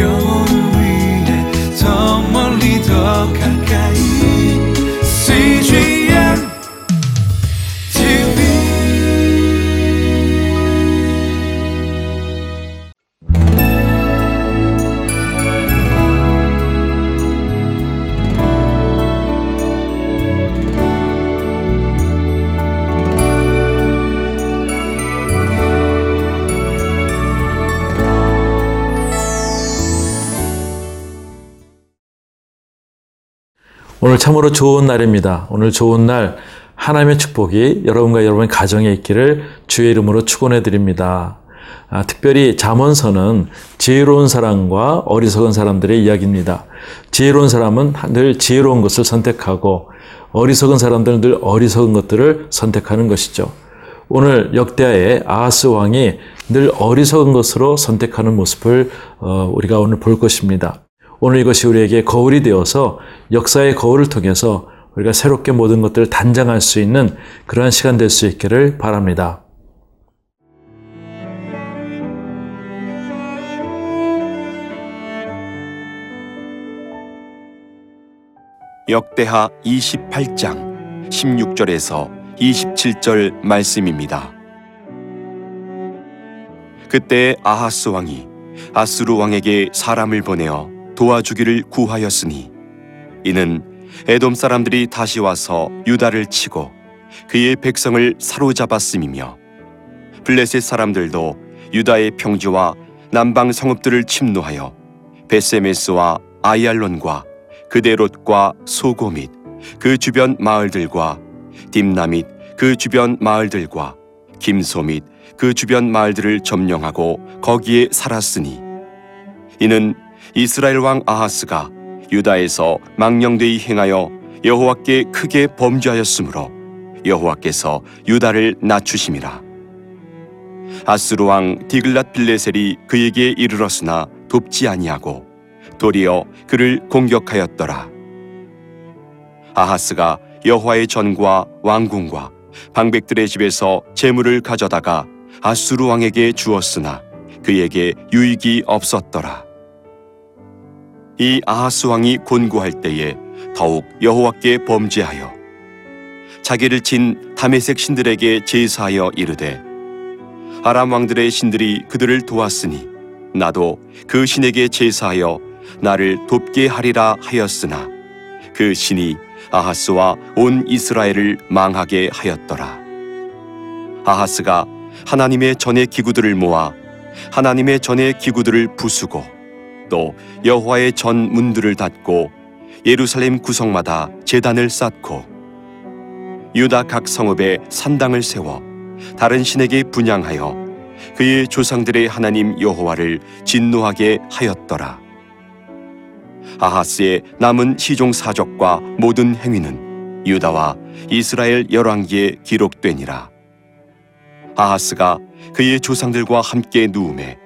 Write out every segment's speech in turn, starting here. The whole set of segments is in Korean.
영 오늘 참으로 좋은 날입니다. 오늘 좋은 날 하나님의 축복이 여러분과 여러분의 가정에 있기를 주의 이름으로 축원해 드립니다. 아, 특별히 잠언서는 지혜로운 사람과 어리석은 사람들의 이야기입니다. 지혜로운 사람은 늘 지혜로운 것을 선택하고 어리석은 사람들은 늘 어리석은 것들을 선택하는 것이죠. 오늘 역대하의 아하스 왕이 늘 어리석은 것으로 선택하는 모습을 어, 우리가 오늘 볼 것입니다. 오늘 이것이 우리에게 거울이 되어서 역사의 거울을 통해서 우리가 새롭게 모든 것들을 단장할 수 있는 그러한 시간 될 수 있기를 바랍니다. 역대하 28장 16절에서 27절 말씀입니다. 그때 아하스 왕이 아스루 왕에게 사람을 보내어 도와주기를 구하였으니 이는 에돔 사람들이 다시 와서 유다를 치고 그의 백성을 사로잡았음이며 블레셋 사람들도 유다의 평지와 남방 성읍들을 침노하여 베세메스와 아이알론과 그데롯과 소고 및 그 주변 마을들과 딥나 및 그 주변 마을들과 김소 및 그 주변 마을들을 점령하고 거기에 살았으니 이는 이스라엘 왕 아하스가 유다에서 망령되이 행하여 여호와께 크게 범죄하였으므로 여호와께서 유다를 낮추심이라 아스루 왕 디글랏 빌레셀이 그에게 이르렀으나 돕지 아니하고 도리어 그를 공격하였더라 아하스가 여호와의 전과 왕궁과 방백들의 집에서 재물을 가져다가 아수르 왕에게 주었으나 그에게 유익이 없었더라. 이 아하스 왕이 곤고할 때에 더욱 여호와께 범죄하여 자기를 친 다메색 신들에게 제사하여 이르되 아람 왕들의 신들이 그들을 도왔으니 나도 그 신에게 제사하여 나를 돕게 하리라 하였으나 그 신이 아하스와 온 이스라엘을 망하게 하였더라. 아하스가 하나님의 전의 기구들을 모아 하나님의 전의 기구들을 부수고 또 여호와의 전 문들을 닫고 예루살렘 구성마다 제단을 쌓고 유다 각 성읍에 산당을 세워 다른 신에게 분양하여 그의 조상들의 하나님 여호와를 진노하게 하였더라. 아하스의 남은 시종 사적과 모든 행위는 유다와 이스라엘 열왕기에 기록되니라. 아하스가 그의 조상들과 함께 누움에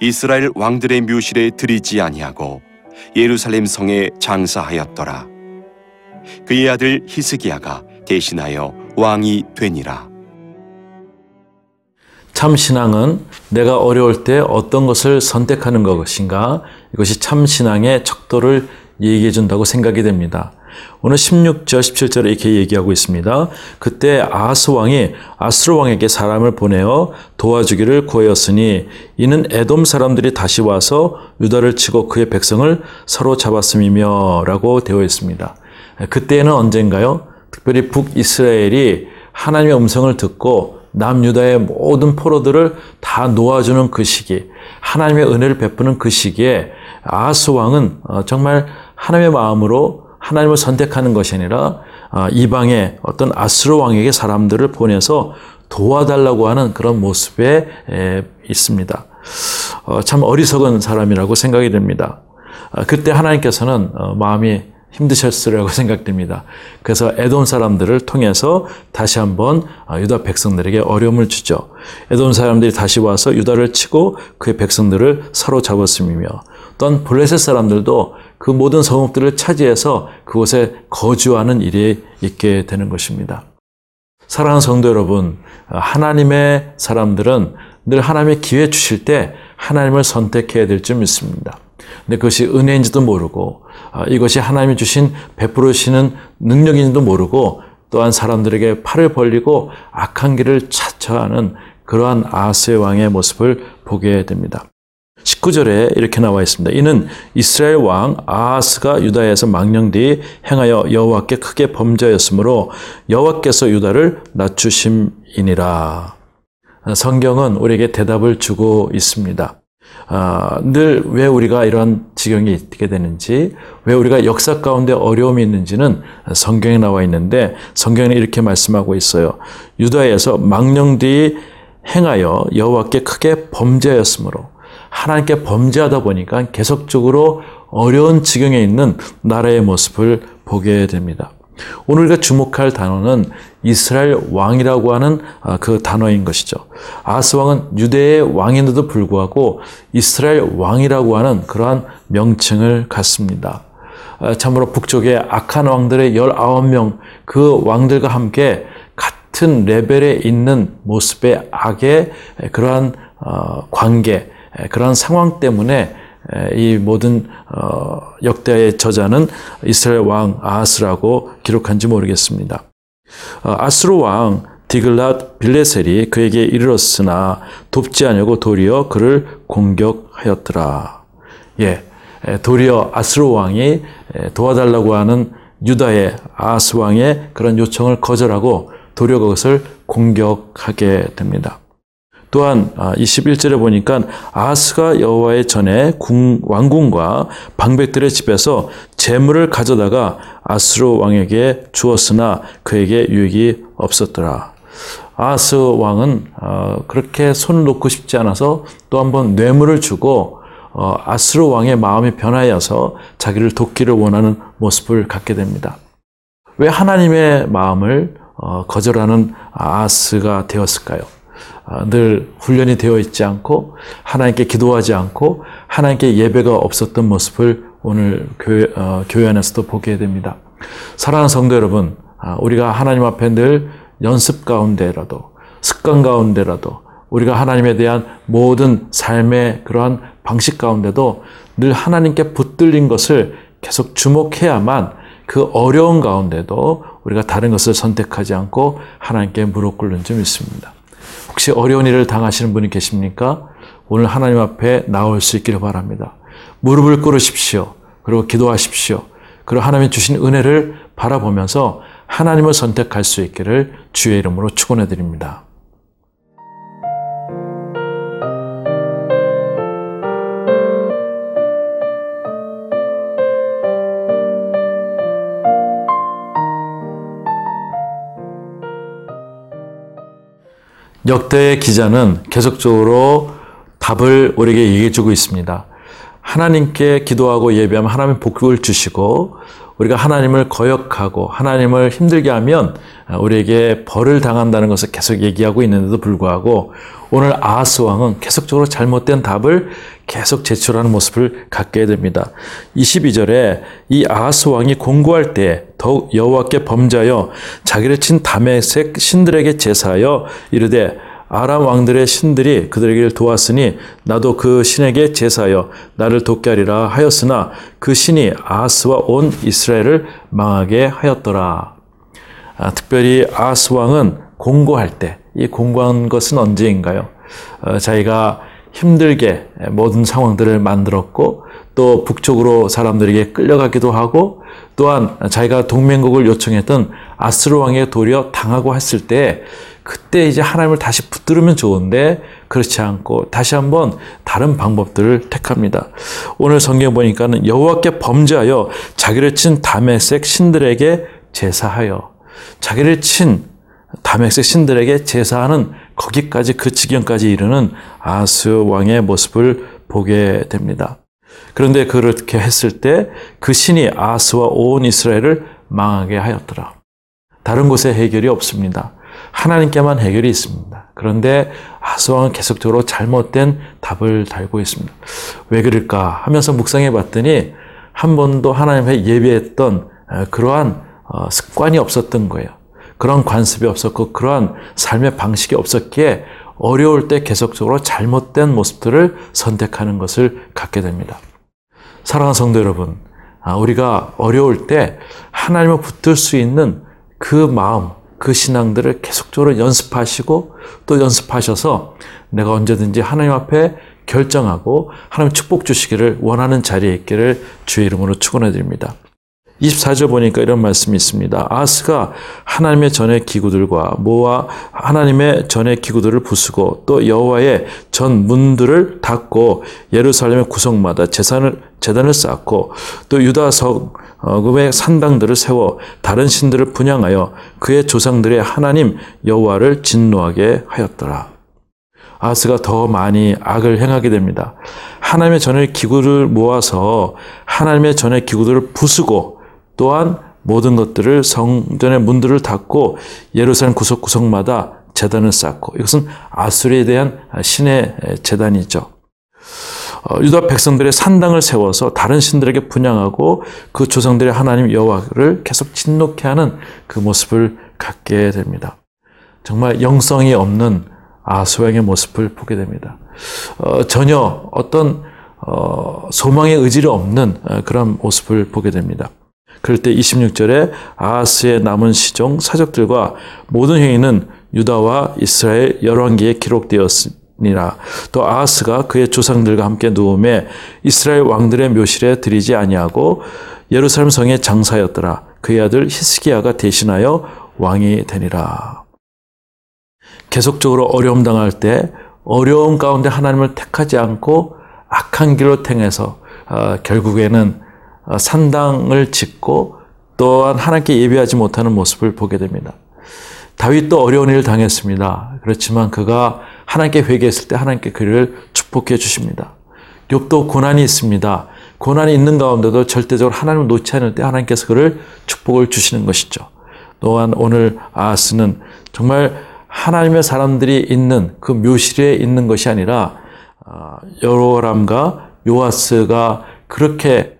이스라엘 왕들의 묘실에 들이지 아니하고 예루살렘 성에 장사하였더라. 그의 아들 히스기야가 대신하여 왕이 되니라. 참 신앙은 내가 어려울 때 어떤 것을 선택하는 것인가 이것이 참 신앙의 척도를 얘기해 준다고 생각이 됩니다. 오늘 16절, 17절에 이렇게 얘기하고 있습니다. 그때 아하스 왕이 아스루 왕에게 사람을 보내어 도와주기를 구하였으니 이는 에돔 사람들이 다시 와서 유다를 치고 그의 백성을 사로잡았음이며 라고 되어 있습니다. 그때는 언젠가요? 특별히 북이스라엘이 하나님의 음성을 듣고 남유다의 모든 포로들을 다 놓아주는 그 시기, 하나님의 은혜를 베푸는 그 시기에 아하스 왕은 어, 정말 하나님의 마음으로 하나님을 선택하는 것이 아니라 어, 이방의 어떤 아스루 왕에게 사람들을 보내서 도와달라고 하는 그런 모습에 있습니다. 어, 참 어리석은 사람이라고 생각이 됩니다. 그때 하나님께서는 마음이 힘드셨으리라고 생각됩니다. 그래서 에돔 사람들을 통해서 다시 한번 유다 백성들에게 어려움을 주죠. 에돔 사람들이 다시 와서 유다를 치고 그의 백성들을 사로잡았음이며 또한 블레셋 사람들도 그 모든 성읍들을 차지해서 그곳에 거주하는 일이 있게 되는 것입니다. 사랑하는 성도 여러분, 하나님의 사람들은 늘 하나님의 기회 주실 때 하나님을 선택해야 될 줄 믿습니다. 근데 그것이 은혜인지도 모르고 아, 이것이 하나님이 주신 베풀으시는 능력인지도 모르고 또한 사람들에게 팔을 벌리고 악한 길을 차처하는 그러한 아스의 왕의 모습을 보게 됩니다. 19절에 이렇게 나와 있습니다. 이는 이스라엘 왕 아하스가 유다에서 망령 뒤 행하여 여호와께 크게 범죄였으므로 여호와께서 유다를 낮추심이니라. 성경은 우리에게 대답을 주고 있습니다. 아, 늘 왜 우리가 이런 지경에 있게 되는지, 왜 우리가 역사 가운데 어려움이 있는지는 성경에 나와 있는데 성경에 이렇게 말씀하고 있어요. 유다에서 망령 뒤 행하여 여호와께 크게 범죄였으므로 하나님께 범죄하다 보니까 계속적으로 어려운 지경에 있는 나라의 모습을 보게 됩니다. 오늘 우리가 주목할 단어는 이스라엘 왕이라고 하는 아, 그 단어인 것이죠. 아스 왕은 유대의 왕인데도 불구하고 이스라엘 왕이라고 하는 그러한 명칭을 갖습니다. 아, 참으로 북쪽의 악한 왕들의 19명 그 왕들과 함께 같은 레벨에 있는 모습의 악의 그러한 어, 관계, 그러한 상황 때문에 이 모든 어, 역대의 저자는 이스라엘 왕 아하스라고 기록한지 모르겠습니다. 어, 아스로 왕 디글랏 빌레셀이 그에게 이르렀으나 돕지 않으고 도리어 그를 공격하였더라. 예, 도리어 아스로 왕이 도와달라고 하는 유다의 아스 왕의 그런 요청을 거절하고 도리어 그것을 공격하게 됩니다. 또한 21절에 아, 보니까 아하스가 여호와의 전에 왕궁과 방백들의 집에서 재물을 가져다가 아스로 왕에게 주었으나 그에게 유익이 없었더라. 아하스 왕은 어, 그렇게 손을 놓고 싶지 않아서 또 한번 뇌물을 주고 어, 아스로 왕의 마음이 변하여서 자기를 돕기를 원하는 모습을 갖게 됩니다. 왜 하나님의 마음을 어, 거절하는 아하스가 되었을까요? 아, 늘 훈련이 되어 있지 않고 하나님께 기도하지 않고 하나님께 예배가 없었던 모습을 오늘 교회, 어, 교회 안에서도 보게 됩니다. 사랑하는 성도 여러분, 아, 우리가 하나님 앞에 늘 연습 가운데라도 습관 가운데라도 우리가 하나님에 대한 모든 삶의 그러한 방식 가운데도 늘 하나님께 붙들린 것을 계속 주목해야만 그 어려운 가운데도 우리가 다른 것을 선택하지 않고 하나님께 무릎 꿇는 줄 믿습니다. 혹시 어려운 일을 당하시는 분이 계십니까? 오늘 하나님 앞에 나올 수 있기를 바랍니다. 무릎을 꿇으십시오. 그리고 기도하십시오. 그리고 하나님이 주신 은혜를 바라보면서 하나님을 선택할 수 있기를 주의 이름으로 축원해 드립니다. 역대의 기자는 계속적으로 답을 우리에게 얘기해 주고 있습니다. 하나님께 기도하고 예배하면 하나님 복을 주시고 우리가 하나님을 거역하고 하나님을 힘들게 하면 우리에게 벌을 당한다는 것을 계속 얘기하고 있는데도 불구하고 오늘 아하스 왕은 계속적으로 잘못된 답을 계속 제출하는 모습을 갖게 됩니다. 22절에 이 아하스 왕이 공고할 때 더욱 여호와께 범죄하여 자기를 친 다메색 신들에게 제사하여 이르되 아람 왕들의 신들이 그들에게 도왔으니 나도 그 신에게 제사하여 나를 돕게 하리라 하였으나 그 신이 아하스와 온 이스라엘을 망하게 하였더라. 아, 특별히 아하스 왕은 공고할 때, 이 공고한 것은 언제인가요? 어, 자기가 힘들게 모든 상황들을 만들었고 또 북쪽으로 사람들에게 끌려가기도 하고 또한 자기가 동맹국을 요청했던 아스로 왕의 도리어 당하고 했을 때 그때 이제 하나님을 다시 붙들으면 좋은데 그렇지 않고 다시 한번 다른 방법들을 택합니다. 오늘 성경 보니까는 여호와께 범죄하여 자기를 친 다메섹 신들에게 제사하여 자기를 친 다메섹 신들에게 제사하는 거기까지 그 지경까지 이르는 아스 왕의 모습을 보게 됩니다. 그런데 그렇게 했을 때 그 신이 아스와 온 이스라엘을 망하게 하였더라. 다른 곳에 해결이 없습니다. 하나님께만 해결이 있습니다. 그런데 아스왕은 계속적으로 잘못된 답을 달고 있습니다. 왜 그럴까 하면서 묵상해 봤더니 한 번도 하나님께 예배했던 그러한 어, 습관이 없었던 거예요. 그런 관습이 없었고 그러한 삶의 방식이 없었기에 어려울 때 계속적으로 잘못된 모습들을 선택하는 것을 갖게 됩니다. 사랑하는 성도 여러분, 아, 우리가 어려울 때 하나님을 붙들 수 있는 그 마음, 그 신앙들을 계속적으로 연습하시고 또 연습하셔서 내가 언제든지 하나님 앞에 결정하고 하나님 축복 주시기를 원하는 자리에 있기를 주의 이름으로 축원해 드립니다. 24절 보니까 이런 말씀이 있습니다. 아스가 하나님의 전의 기구들과 모아 하나님의 전의 기구들을 부수고 또 여호와의 전 문들을 닫고 예루살렘의 구석마다 재산을 재단을 쌓고 또 유다 성읍의 산당들을 세워 다른 신들을 분양하여 그의 조상들의 하나님 여호와를 진노하게 하였더라. 아스가 더 많이 악을 행하게 됩니다. 하나님의 전의 기구를 모아서 하나님의 전의 기구들을 부수고 또한 모든 것들을 성전의 문들을 닫고 예루살렘 구석구석마다 재단을 쌓고 이것은 아수리에 대한 신의 재단이죠. 어, 유다 백성들의 산당을 세워서 다른 신들에게 분양하고 그 조상들의 하나님 여호와를 계속 진노케 하는 그 모습을 갖게 됩니다. 정말 영성이 없는 아수왕의 모습을 보게 됩니다. 어, 전혀 어떤 어, 소망의 의지를 없는 어, 그런 모습을 보게 됩니다. 그럴 때 26절에 아하스의 남은 시종 사적들과 모든 행위는 유다와 이스라엘 열왕기에 기록되었으니라. 또 아하스가 그의 조상들과 함께 누움에 이스라엘 왕들의 묘실에 들이지 아니하고 예루살렘 성의 장사였더라. 그의 아들 히스기야가 대신하여 왕이 되니라. 계속적으로 어려움 당할 때 어려움 가운데 하나님을 택하지 않고 악한 길로 행해서 어, 결국에는 어, 산당을 짓고 또한 하나님께 예배하지 못하는 모습을 보게 됩니다. 다윗도 어려운 일을 당했습니다. 그렇지만 그가 하나님께 회개했을 때 하나님께 그를 축복해 주십니다. 욥도 고난이 있습니다. 고난이 있는 가운데도 절대적으로 하나님을 놓지 않을 때 하나님께서 그를 축복을 주시는 것이죠. 또한 오늘 아하스는 정말 하나님의 사람들이 있는 그 묘실에 있는 것이 아니라 어, 여로람과 요아스가 그렇게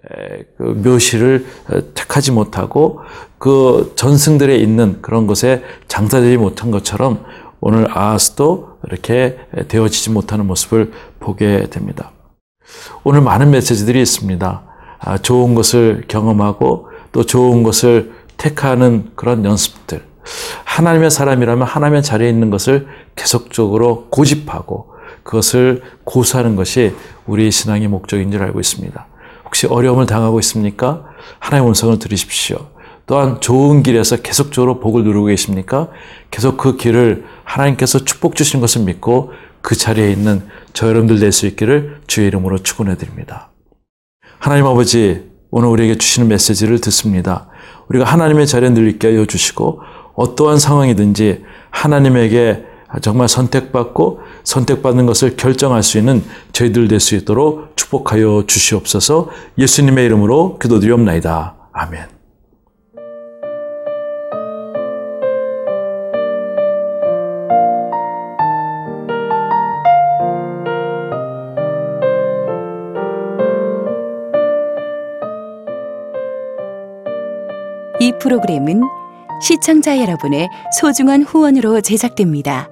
그 묘실을 택하지 못하고 그 전승들에 있는 그런 것에 장사되지 못한 것처럼 오늘 아하스도 이렇게 되어지지 못하는 모습을 보게 됩니다. 오늘 많은 메시지들이 있습니다. 아, 좋은 것을 경험하고 또 좋은 것을 택하는 그런 연습들. 하나님의 사람이라면 하나님의 자리에 있는 것을 계속적으로 고집하고 그것을 고수하는 것이 우리 신앙의 목적인 줄 알고 있습니다. 혹시 어려움을 당하고 있습니까? 하나님의 음성을 들으십시오. 또한 좋은 길에서 계속적으로 복을 누르고 계십니까? 계속 그 길을 하나님께서 축복 주신 것을 믿고 그 자리에 있는 저 여러분들 될 수 있기를 주의 이름으로 축원해 드립니다. 하나님 아버지 오늘 우리에게 주시는 메시지를 듣습니다. 우리가 하나님의 자리에 늘 있게 하여 주시고 어떠한 상황이든지 하나님에게 정말 선택받고 선택받는 것을 결정할 수 있는 저희들 될 수 있도록 축복하여 주시옵소서 예수님의 이름으로 기도드리옵나이다. 아멘. 이 프로그램은 시청자 여러분의 소중한 후원으로 제작됩니다.